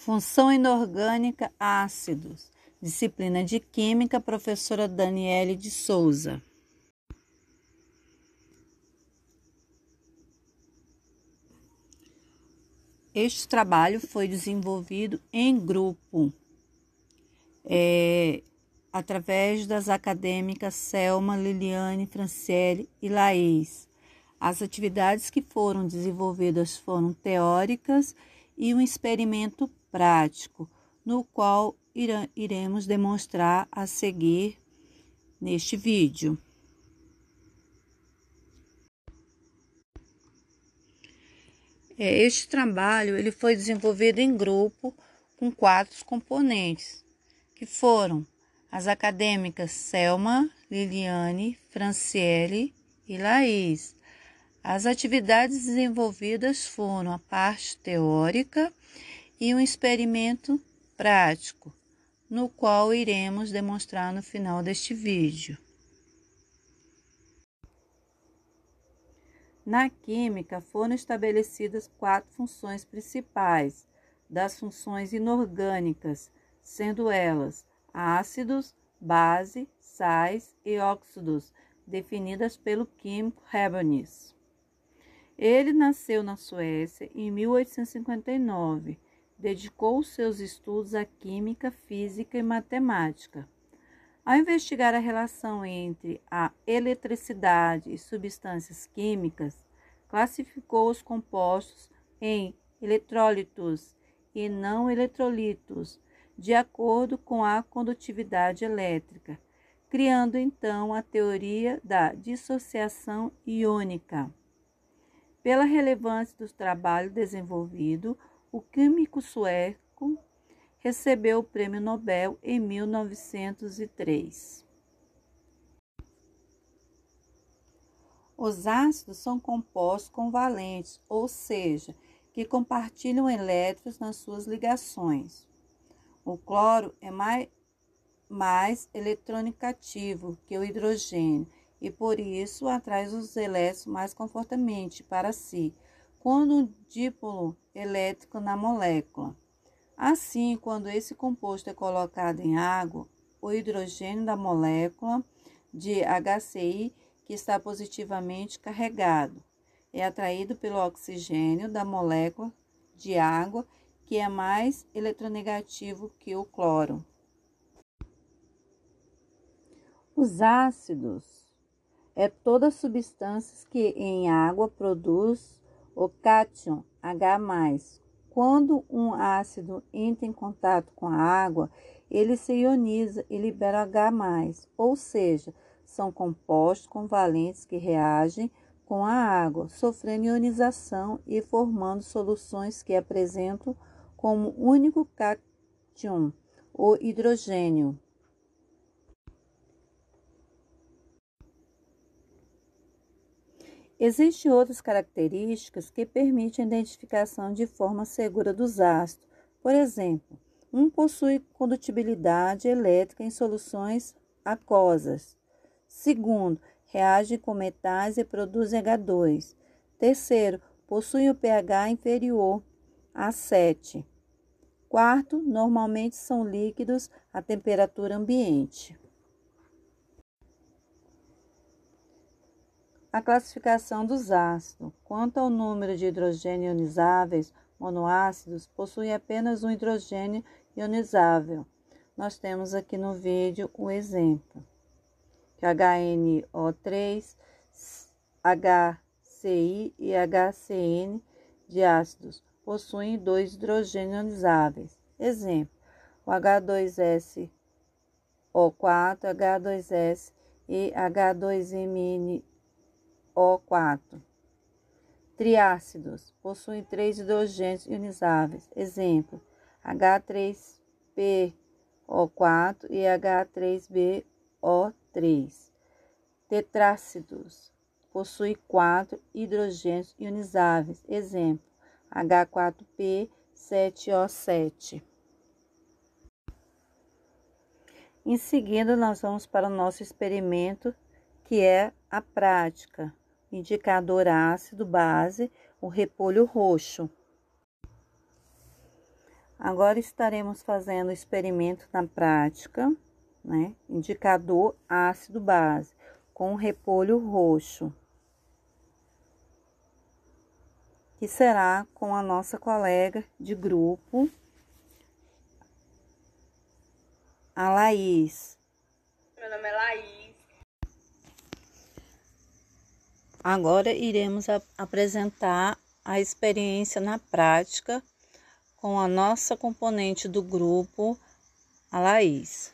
Função inorgânica ácidos. Disciplina de Química, professora Daniele de Souza. Este trabalho foi desenvolvido em grupo, é, através das acadêmicas Selma, Liliane, Franciele e Laís. As atividades que foram desenvolvidas foram teóricas e um experimento prático, no qual iremos demonstrar a seguir neste vídeo. É, este trabalho ele foi desenvolvido em grupo com quatro componentes, que foram as acadêmicas Selma, Liliane, Franciele e Laís. As atividades desenvolvidas foram a parte teórica e um experimento prático, no qual iremos demonstrar no final deste vídeo. Na química foram estabelecidas quatro funções principais das funções inorgânicas, sendo elas ácidos, base, sais e óxidos, definidas pelo químico Hebernis. Ele nasceu na Suécia em 1859 dedicou seus estudos à química, física e matemática. Ao investigar a relação entre a eletricidade e substâncias químicas, classificou os compostos em eletrólitos e não eletrolitos, de acordo com a condutividade elétrica, criando então a teoria da dissociação iônica. Pela relevância do trabalho desenvolvido, o químico sueco recebeu o Prêmio Nobel em 1903. Os ácidos são compostos convalentes, ou seja, que compartilham elétrons nas suas ligações. O cloro é mais, mais eletronicativo que o hidrogênio e por isso atrai os elétrons mais confortavelmente para si, quando um dipolo elétrico na molécula. Assim, quando esse composto é colocado em água, o hidrogênio da molécula de HCI, que está positivamente carregado, é atraído pelo oxigênio da molécula de água, que é mais eletronegativo que o cloro. Os ácidos é toda substância que em água produz o cátion H+, quando um ácido entra em contato com a água, ele se ioniza e libera H+, ou seja, são compostos convalentes que reagem com a água, sofrendo ionização e formando soluções que apresentam como único cátion o hidrogênio. Existem outras características que permitem a identificação de forma segura dos ácidos. Por exemplo, um possui condutibilidade elétrica em soluções aquosas. Segundo, reage com metais e produz H2. Terceiro, possui o pH inferior a 7. Quarto, normalmente são líquidos à temperatura ambiente. A classificação dos ácidos. Quanto ao número de hidrogênio ionizáveis, monoácidos possuem apenas um hidrogênio ionizável. Nós temos aqui no vídeo o exemplo. Que HNO3, HCI e HCN de ácidos possuem dois hidrogênios ionizáveis. Exemplo: o H2SO4, H2S e H2MN o4. Triácidos possuem três hidrogênios ionizáveis. Exemplo: H3PO4 e H3BO3. Tetrácidos possuem quatro hidrogênios ionizáveis. Exemplo: H4P7O7. Em seguida, nós vamos para o nosso experimento, que é a prática indicador ácido base, o repolho roxo. Agora estaremos fazendo o experimento na prática, né? Indicador ácido base com repolho roxo. Que será com a nossa colega de grupo, a Laís. Meu nome é Laís. Agora iremos apresentar a experiência na prática com a nossa componente do grupo, a Laís.